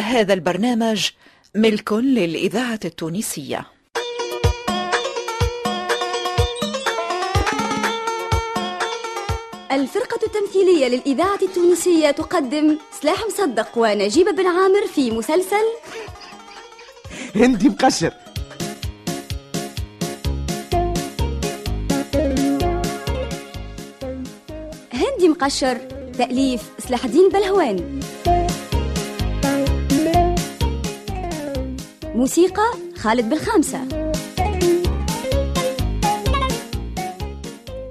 هذا البرنامج ملك للإذاعة التونسية. الفرقة التمثيلية للإذاعة التونسية تقدم سلاح مصدق ونجيب بن عامر في مسلسل هندي مقشر. هندي مقشر تأليف سلاح الدين بلهوان. موسيقى خالد بالخامسة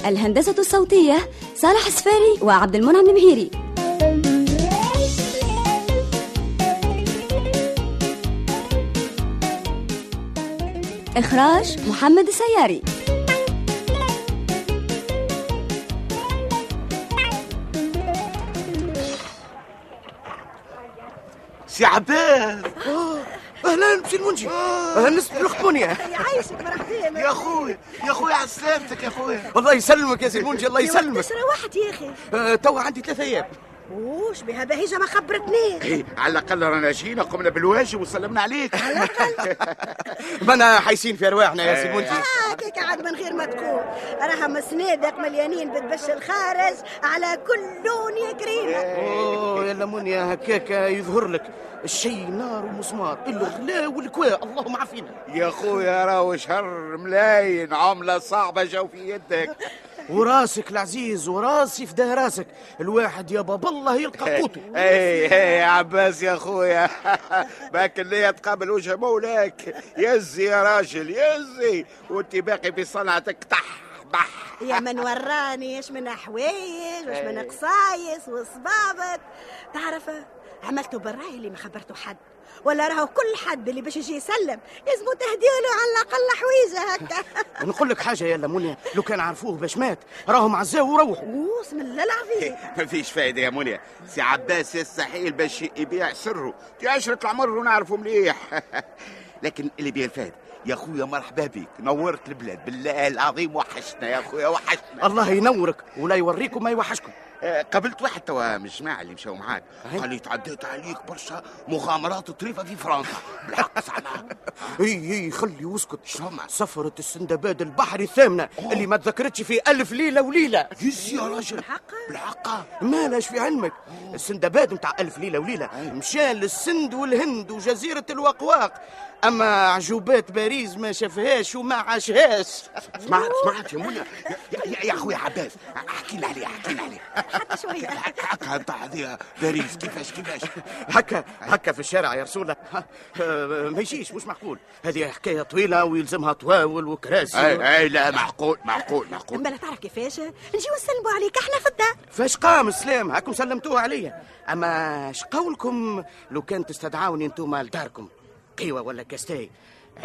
الهندسة الصوتية صالح السفاري وعبد المنعم المهيري. إخراج محمد السياري. سي عباس. أهلا سي المنجي. نسبة الاخت يعيشك مرحبا يا أخوي يا أخوي على سلامتك يا أخوي. الله يسلمك يا سي المنجي الله يسلمك. تشرى واحد يا أخي. آه، توا عندي ثلاثة أيام. اشبيها بهيجة ما خبرتنيش. إيه على الأقل رانا جينا قمنا بالواجب وسلمنا عليك. مانا حايسين في ارواحنا يا سي المنجي آه كيك عاد من غير ما تقول. راها مسنادك مليانين بتبش الخارج على كل لون يا كريمة أوه يا لمونيا هكاك يظهر لك الشيء نار ومسمار الغلا والكواء اللهم عافينا. يا أخويا راهو شهر ملاين عملة صعبة جو في يدك. وراسك العزيز وراسي في ده راسك. الواحد يا بابا الله يلقى قوته. اي اي يا عباس يا اخويا باك اللي تقابل وجه مولاك. يزي يا راجل يزي. وانت باقي في صنعتك. طح بح. يا من وراني إيش من حوايج واش من قصايص وصبابط تعرف عملته بالراي اللي ما خبرته حد. ولا راهو كل حد اللي باش يجي يسلم. لازمو تهديله على الأقل حويجه هكا. نقول لك حاجة يا لمونيا لو كان عرفوه باش مات راهم عزاو وروحوا. بسم الله العظيم. ما فيش فايدة يا منيا سي عباس يستحيل باش يبيع سره. دي عشرة العمر ونعرفه مليح. لكن اللي بيه الفايدة يا خويا مرحبا بك نورت البلاد. بالله العظيم وحشنا يا خويا وحشنا. الله ينورك ولا يوريكم ما يوحشكم. قابلت واحد توا من الجماعة اللي مشاو معاك. قال لي تعديت عليك برشا مغامرات طريفة في فرنسا. بالحق زعما اي اي خلي واسكت. شوما. سفرة السندباد البحري الثامنة اللي ما تذكرتش في ألف ليلة وليلة. يزي يا راجل. بالحق؟ بالحق. مالاش في علمك. السندباد متاع ألف ليلة وليلة مشى للسند والهند وجزيرة الوقواق. أما عجوبات باريس ما شافهاش وما عاشهاش. سمعت سمعت يا منى يا, يا, يا أخويا عباس احكي لي عليه احكي لي عليه. حتى شوية. هكا نتاع هذه باريس كيفاش كيفاش؟ هكا هكا في الشارع يا رسول الله. ما يجيش مش معقول. هذه حكاية طويلة ويلزمها طواول وكراسي أي أي لا معقول معقول معقول. أما لا تعرف كيفاش؟ نجيو نسلموا عليك إحنا في الدار. فاش قام السلام؟ هاكم سلمتوه عليا. أما اش قولكم لو كان تستدعوني أنتم لداركم؟ قهيوة ولا كاس تاي؟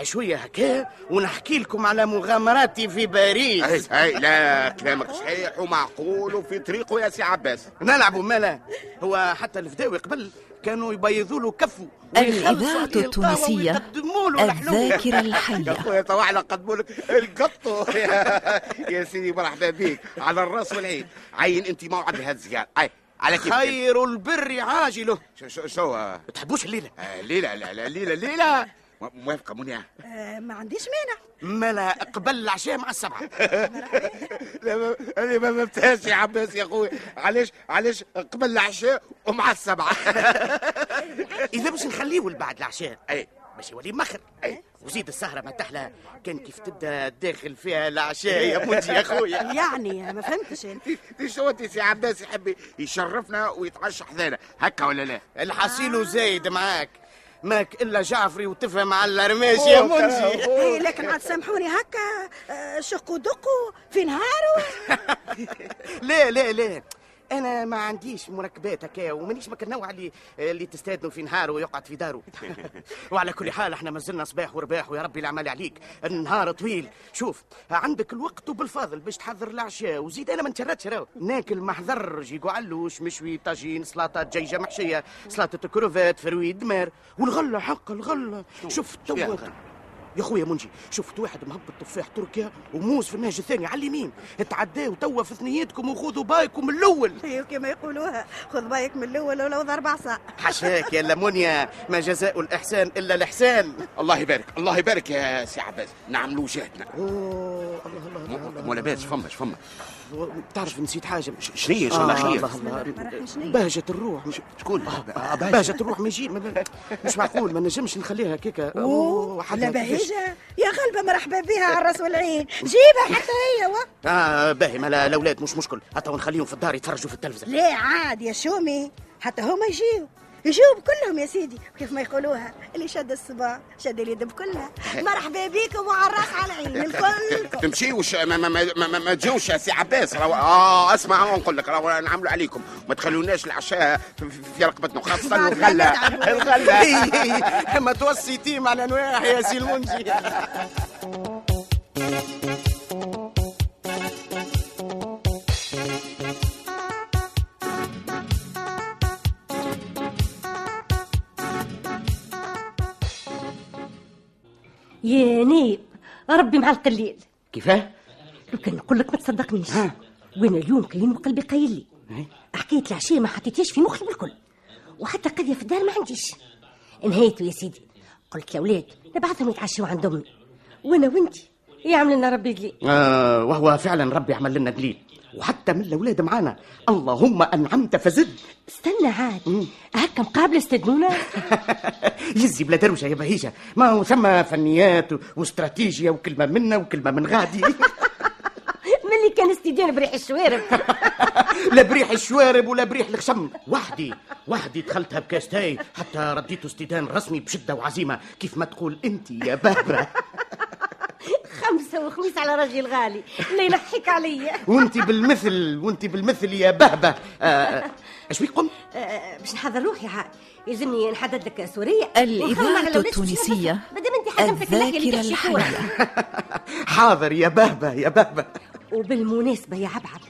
شوية هكا ونحكي لكم على مغامراتي في باريس. اي اي لا كلامك صحيح ومعقول وفي طريقه يا سي عباس. نلعبوا مالا هو حتى الفداوي قبل كانوا يبيضوا له كفه الإذاعة التونسية. الذاكرة يا الحية تو إحنا نقدموا لك. القطو يا, يا سيدي مرحبا بك. على الرأس والعين. عين أنت موعد لهذا الزيار أي على كيف خير البر عاجله. شو شو شو؟ ما تحبوش الليلة؟ آه، ليلى لا لا ليلى ليلى م- موافقة منيا آه ما عنديش مانع. مالا قبل العشاء مع السبعة. لا ما- أنا ما فهمتهاش يا عباس يا أخوي. علاش علاش قبل العشاء ومع السبعة؟ إذا باش نخليه بعد العشاء. أي باش يولي مخر وزيد السهرة ما تحلى. كان كيف تبدأ داخل فيها العشاء يا منجي يا خويا يعني ما فهمتش. دي شو انت سي عباس يحب يشرفنا ويتعشى حذانا. هكا ولا لا؟ الحصيل زايد معاك. ماك إلا جعفري وتفهم على الرماش يا منجي إيه لكن عاد سامحوني هكا آه، شقوا دقوا في نهاره لا لا لا. أنا ما عنديش مركبات هكا ومانيش ماك النوع اللي اللي تستاذنوا في نهار ويقعد في داره. وعلى كل حال إحنا ما زلنا صباح ورباح ويا ربي العمل عليك. النهار طويل. شوف عندك الوقت وبالفضل باش تحضر العشاء وزيد أنا ما نتشردش راهو. ناكل محضر جيقو علوش مشوي طاجين سلطه دجاجه محشية سلطه crevettes fruits de mer والغلة حق الغلة. شوف فيها تو الغلة؟ يا خويا منجي شفت واحد مهبط تفاح تركيا وموز في النهج الثاني على اليمين. تعداو توا في ثنيتكم وخذوا بايكم من الأول. أيوه كما يقولوها خذ بايك من الأول ولو أربع ساعة حشاك يا لمونيا ما جزاء الإحسان إلا الإحسان. الله يبارك الله يبارك يا سي عباس. نعملوا جهدنا. أوه الله الله الله ولا باس فماش فما تعرف نسيت حاجة؟ شنو هي؟ شنو الله بهجة الروح. شكون؟ آه، بهجة الروح. ما يجي مش معقول ما نجمش نخليها كيكا لا. بهيجة يا غلبة مرحبا بها على الرأس والعين. جيبها حتى هي و آه باهي ما لا- الاولاد مش مشكل. حتى نخليهم في الدار يتفرجوا في التلفزة. ليه عاد يا شومي. حتى هما يجيو. يجيو بكلهم يا سيدي. كيف ما يقولوها؟ اللي شد الصباع شد اليد بكلها. مرحبا بكم وعلى الراس على العين الكل. تمشيوش ما ما ما, ما, ما تجوش يا سي عباس. راهو آه اسمع نقول لك راهو نعملوا عليكم. ما تخلوناش العشاء في, رقبتنا خاصه الغلة. الغلة. ما توصي تيم على انواع يا سي المنجي يا نيب ربي مع القليل. كيفاه؟ لو كان نقول لك ما تصدقنيش. وأنا اليوم كلين وقلبي قايل لي. حكايه العشاء ما حطيتهاش في مخي بالكل وحتى قضية في الدار ما عنديش. نهايته يا سيدي. قلت الاولاد نبعثهم يتعشوا عند أمي. وأنا وأنتي. يعمل لنا ربي قليل آه وهو فعلا ربي عمل لنا دليل. وحتى من الأولاد معانا. اللهم أنعمت فزد. استنى عاد هكا مقابله استدنونا يزي بلا دروشه يا بهيجة. ما هو ثم فنيات واستراتيجية وكلمة منا وكلمة من غادي. ملي كان استديان بريح الشوارب. لا بريح الشوارب ولا بريح الخشم. وحدي وحدي دخلتها بكاس تاي حتى رديته استدان رسمي بشدة وعزيمة. كيف ما تقول أنت يا بابا. خمسة وخميس على راجل غالي. لا ينحيك عليا وانت بالمثل وانت بالمثل يا بهبة. آه، آه، إيش بيك قم آه، باش نحضر روحي عاد يلزمني نحدد لك سورية. الإذاعة التونسية. ما دام انت حكمتك الذاكرة. الحية. حاضر يا بهبة يا بهبة. وبالمناسبة يا عبعب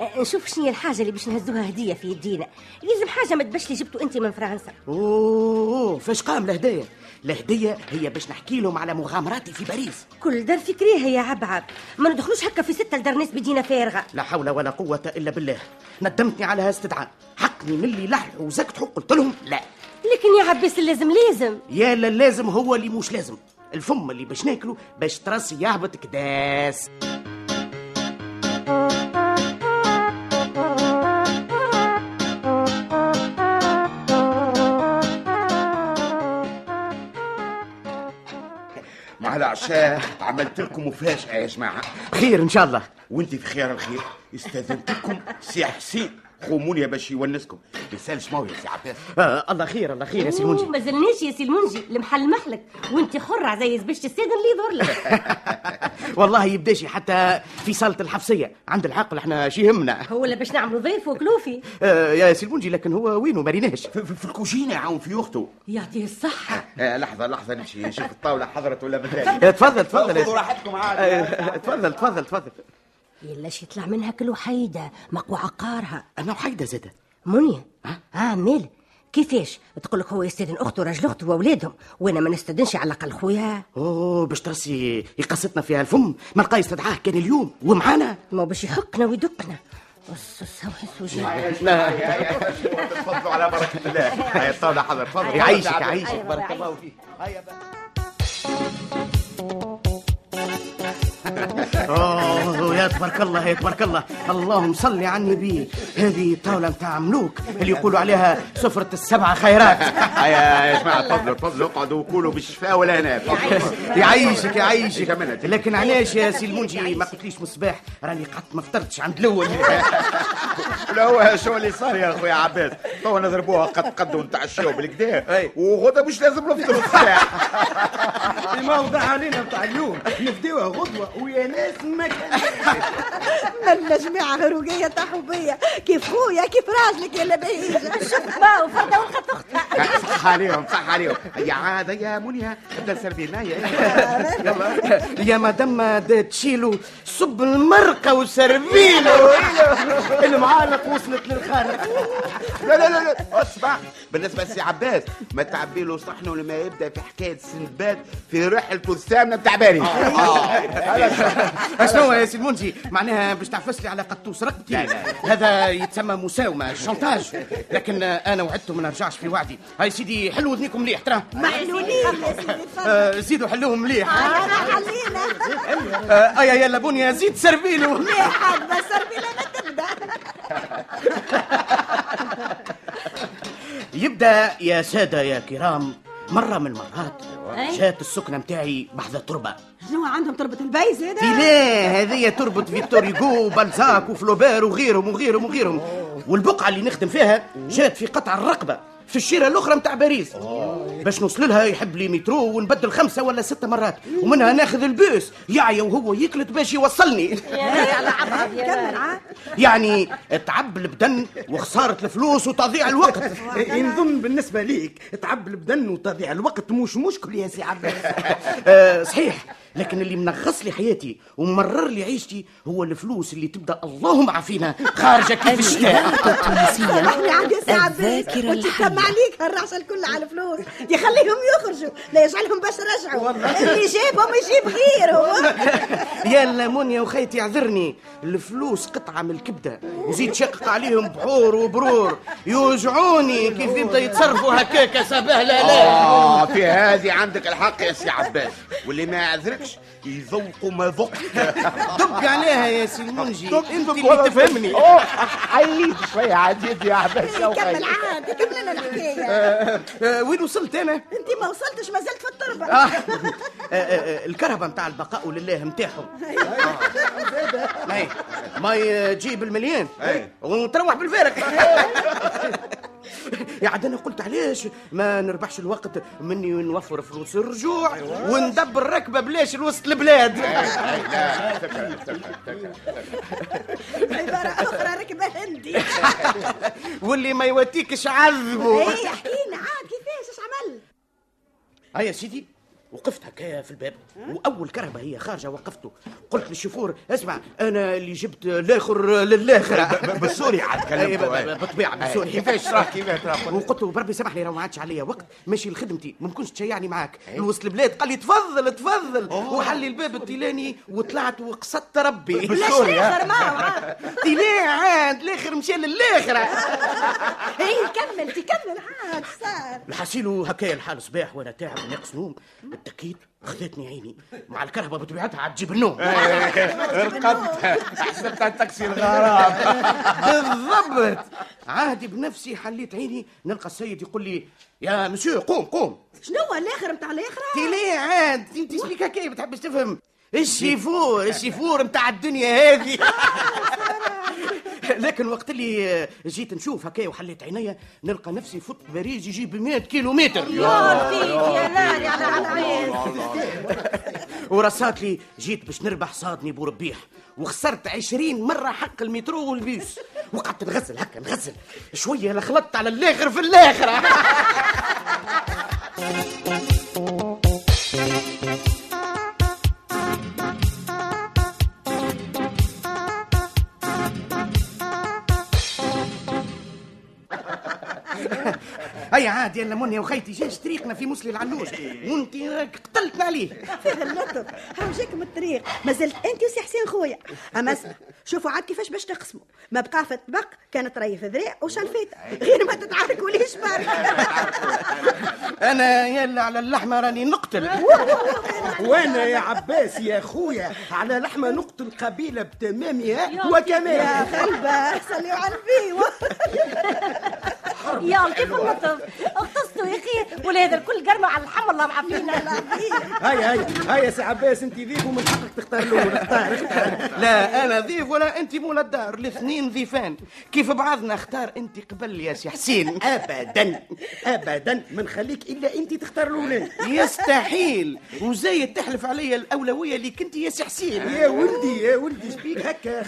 نشوف شنو هي الحاجة اللي باش نهزوها هدية في يدينا. لازم حاجة ما تبش لي جبتوا أنت من فرنسا. أوه فاش قام الهدايا؟ الهدية هي باش نحكي لهم على مغامراتي في باريس. كل دار فكريها يا عبعب. ما ندخلوش هكا في ستة لدار ناس بدينا فارغة. لا حول ولا قوة إلا بالله. ندمتني على هالاستدعاء حقني من اللي لحلحوا وزكتوا قلت لهم لا. لكن يا عباس اللازم لازم يا لا لازم هو اللي مش لازم. الفم اللي باش ناكله باش تراسي يهبط كداس العشاء عملت لكم مفاجأة يا جماعة. خير إن شاء الله. وأنت في خير الخير استاذنتكم سي حسين. قوموا باشا يونسكم ما يسالش مويا سي عباس. آه الله خير الله خير يا سي المنجي ما زلناش يا سي المنجي المحل محلك وانت حرة زي زبشة السيد اللي يدور لك. والله يبداشي حتى في صالة الحفصية. عند العقل إحنا شي يهمنا هو اللي باش نعملوا ضيف وكلوفي. آه يا سي المنجي لكن هو وينه؟ ما ريناش في, في, الكوجينة عاون في أخته. يعطيه الصحة. آه لحظة لحظة نمشي. نشوف الطاولة حضرت ولا بدال آه، تفضل تفضل يا خذوا راحتكم عاد آه، تفضل تفضل تفضل. يلاش يطلع منها كل وحيدة مقوى عقارها أنا وحيدة زادة منيا آه مال كيفاش تقول لك هو يستدن اخته وراجل اخته واولادهم وأنا ما نستدنش على الاقل خويا اوه باش ترسي يقصتنا فيها الفم ما لقى يستدعاه كان اليوم ومعانا ما باش يحكنا ويدقنا تفضلوا على بركه الله الطاوله حضر تفضل يعيشك يعيشك بارك الله فيك يا تبارك الله يا تبارك الله. اللهم صل على النبي. هذه الطاوله نتاع ملوك اللي يقولوا عليها سفرة السبع خيرات. يا جماعة تفضلوا تفضلوا اقعدوا وكلوا بالشفاء ولا هنا يعيشك يعيشك. لكن علاش يا سي المنجي ما قلتليش من الصباح؟ راني قعدت ما فطرتش عند الأول. لا هو شو اللي صار يا خويا عباس؟ توا نضربوها قد قد ونتعشوا بالكدا وغدا مش لازم نفطروا الصباح الموضوع علينا بتاع اليوم نفديوها غدوة ويا ناس ما كان. منا جماعة هروقية تحوبية. كيف خويا كيف راجلك يا لبهيجة ما وفرده وخط أختها؟ صح عليهم صح عليهم. يا عادة يا منيا ابدا سربي معايا يا مدام دا تشيلو صب المرقة وسربيلو المعالق وصلت للخارق. لا لا لا لا اسمع بالنسبة لسي عباس ما تعبي له صحن ولما يبدأ في حكاية سندباد في رحلته الثامنه بتاع باريس شنو يا سي المنجي معناها باش تعفس لي على قطوس رقبتي. هذا يتسمى مساومة شانتاج لكن أنا وعدته ما نرجعش في وعدي. هاي سيدي حلوا أذنيكم مليح ترى. محلولين يا آه، زيدوا حلوهم مليح. حلينا آه، ايا يلا بنيا زيد سربيلو ليه حد بس سربي لما تبدأ. يبدا يا سادة يا كرام مرة من المرات جات السكنة متاعي بحذا تربة. شنو عندهم تربة البيز هذا؟ لا هذه تربة فيكتور هيغو وبالزاك وفلوبير وغيرهم وغيرهم وغيرهم. والبقعة اللي نخدم فيها جات في قطع الرقبة. في الشيرة الأخرى متاع باريس. باش نوصل لها يحب لي مترو ونبدل خمسة ولا ست مرات. ومنها ناخذ البوس. يعيا وهو يكلت باش يوصلني. يعني تعب البدن وخسارة الفلوس وتضييع الوقت. نظن بالنسبة ليك تعب البدن وتضيع الوقت مش مشكل يا سي عباس آه، صحيح. لكن اللي منغص لي حياتي وممرر لي عيشتي هو الفلوس اللي تبدأ اللهم عافينا. خارجة كيف الشتاء. التونسية. إحنا عندي ساعة الذاكرة الحية عليك هالرعشة الكل على الفلوس. يخليهم يخرجوا. لا يجعلهم باش رجعوا. اللي يجيبهم يجيب غيرهم. يا لمون يا وخيتي اعذرني. الفلوس قطعة من الكبدة. وزيد شقق عليهم بحور وبرور. يوجعوني كيف يبدأ يتصرفوا هكاك سباه لا. لا آه في هذه عندك الحق يا سي عباس. واللي ما يعذركش يذوقوا ما ذقت دق عليها يا سي المنجي انت اللي تفهمني. حييت شوية عاد يا عباس كمل وخي. عاد كمل لنا الحكاية. آه، وين وصلت أنا؟ أنت ما وصلتش ما زلت في التربة. آه. آه، الكرهبة نتاع البقاء لله نتاعهم أي. ما يجيب المليان. وتروح بالفارق. يا عاد أنا قلت علاش ما نربحش الوقت مني نوفر فلوس الرجوع وندبر ركبة بلاش لوسط البلاد. عبارة أخرى ركبة هندي. واللي ما يواتيكش عذبه. إيه احكينا عاد كيفاش؟ إيش عمل؟ هيا يا سيدي. وقفت هكايا في الباب. وأول كرهبة هي خارجة وقفته. قلت للشوفور اسمع أنا اللي جبت الآخر للآخر. بالسوري عاد كلمته بالطبيعه بالسوري كيفاش؟ راح كيفاش؟ وقلت له بربي سامحني راه ما عادش عليا وقت. ماشي لخدمتي. ما نكونش تشيعني معاك. لوسط البلاد قال لي تفضل تفضل. وحل لي الباب التيلاني وطلعت وقصدت ربي. بالسوري ها؟ اخر ما عاد تيلان عاد الآخر مشى للآخر. إيه كمل تكمل عاد صار. الحسيلو هكايا الحال صباح وأنا تعب ناقص نوم. اتكيت خذتني عيني. مع الكرهبة بطبيعتها عاد تجيب النوم. رقدت حسبتها تاكسي الغرام. بالضبط. عادي بنفسي حليت عيني. نلقى السيد يقول لي يا مسيو قوم قوم. شنو هو الآخر نتاع الآخرة؟ تي ليه عاد؟ انت اشبيك هكايا ما تحبش تفهم؟ ال chauffeur ال chauffeur نتاع الدنيا هذه. لكن وقت اللي جيت نشوف هكايا وحليت عينيا نلقى نفسي فوت باريس يجيب 100 كيلومتر. يا ناري على العين. ورصات لي جيت باش نربح صادني بوربيح وخسرت عشرين مرة حق المترو والبيس. وقعدت نغسل هكا نغسل شوية لخلطت على الآخر في الآخر. هيا عاد يا لمون يا وخيتي جاش طريقنا في مسلي العلوش وانت راك قتلتنا عليه. فيه اللطف هاوجيك من الطريق؟ ما زلت أنت وسي حسين خويا. اما اسمع شوفوا عاد كيفاش باش تقسموا ما بقى في الطبق كانت ريف ذراع وشلفيت غير ما تتعاركوا ليش بارك أنا يلا على اللحمة راني نقتل. وأنا يا عباس يا خويا على لحمة نقتل قبيلة بتمامها يا وكمالها خلبة صليوا على النبي يا كيف اغتصتوا يا أخي ولا هذا الكل قرمة على الحمر الله معافينا هيا هيا هيا سي عباس أنت ذيك ومن حقك تختار الأول اختار اختار. لا أنا ضيف ولا أنت مول الدار الاثنين ضيفان. كيف بعضنا اختار أنت قبل يا سي حسين؟ ابدا ابدا ما نخليك إلا أنت تختار الاولاني يستحيل. وزايد تحلف علي الأولوية اللي كنت يا سي حسين. يا ولدي يا ولدي شبيك هكا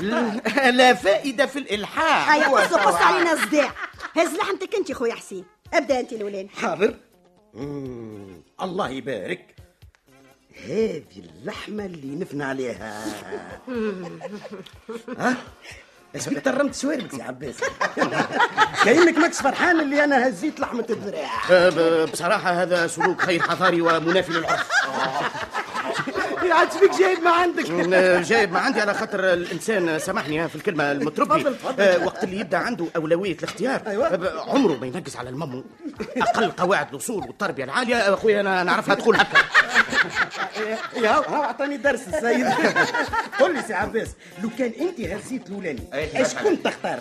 لا فائدة في الإلحاح. هيا قصوا قص علينا صداع هز لحمتك أنت خويا حسين. أبدأ أنت الاولاني حاضر. مم. الله يبارك. هذه اللحمة اللي نفنى عليها. ها؟ اسمك ترمت سواربك يا عباس. كأنك ماكش فرحان اللي أنا هزيت لحمة الذراع أه، ب- بصراحة هذا سلوك غير حضاري ومنافي للعرف. يا عاد فيك جايب ما عندك. جايب ما عندي على خاطر الإنسان سامحني في الكلمة المتربي. أه، وقت اللي يبدأ عنده أولوية الاختيار. أيوة. أه، عمره ما ينقز على الممو أقل قواعد الأصول والتربية العالية. أخويا أنا نعرفها تقول هكا. يا هو أعطاني درس السيد. قل لي سي عباس لو كان أنت هزيت الأولاني إيش كنت تختار؟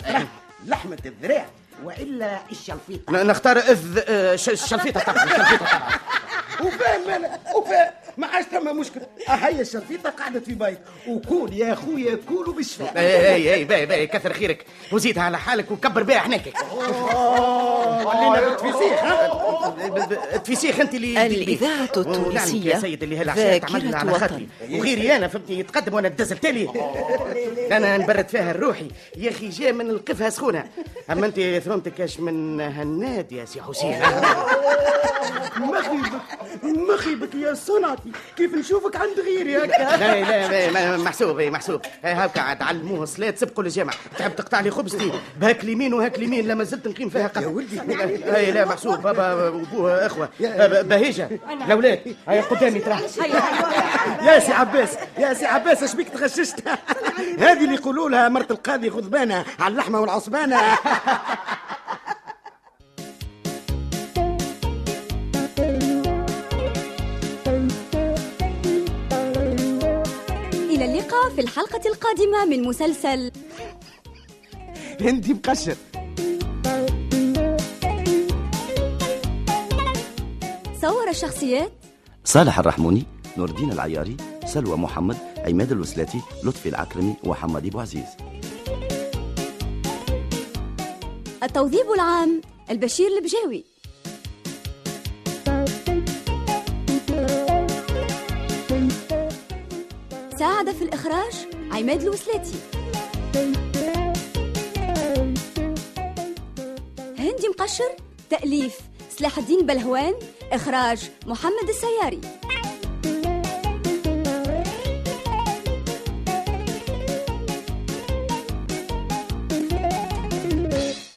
لحمة الذراع وإلا الشلفيطة؟ ن- نختار الشلفيطة طبعا الشلفيطة طبعا. وفاهم أنا وفاهم. ما عادش ثم مشكل هيا الشلفيطة قعدت في بيت. وكول يا أخويا كول وبالشفاء اي اي اي باهي باهي كثر خيرك. وزيدها على حالك وكبر بها حناكك ولينا بالتفسيخ ها تفيسيخ أنت اللي الإذاعة ونعلمك التونسية يا سيد اللي هالعشاء تعمل على خاطري. وغيري أنا فهمتني يتقدم وأنا الدز التالي أنا نبرد فيها روحي. يا أخي جاي من القفها سخونة. أما أنت ثرومتك اش من هالناد يا سي حسين؟ مخيبك مخيبك يا صنعتي كيف نشوفك عند غيري هكا؟ لا لا لا ما- محسوب اي محسوب. هاكا عاد علموه صلاة سبقوا للجامع تحب تقطع لي خبزتي؟ بهاك اليمين وهاك اليمين لما زلت نقيم فيها قطع يا ولدي. اي لا محسوب. بابا وابوه إخوة. بهيجة. الاولاد هاي قدامي ترى. يا سي عباس يا سي عباس اش بيك تغششت؟ هذه اللي يقولوا لها مرت القاضي غضبانة على اللحمة والعصبانة. في الحلقة القادمة من مسلسل هندي مقشر صور الشخصيات صالح الرحموني نور الدين العياري سلوى محمد عماد الوسلاتي لطفي العكرمي وحمادي بوعزيز التوظيف العام البشير البجاوي. ساعد في الإخراج؟ عماد الوسلاتي هندي مقشر تأليف سلاح الدين بلهوان إخراج محمد السياري.